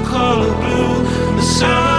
color blue. The sun.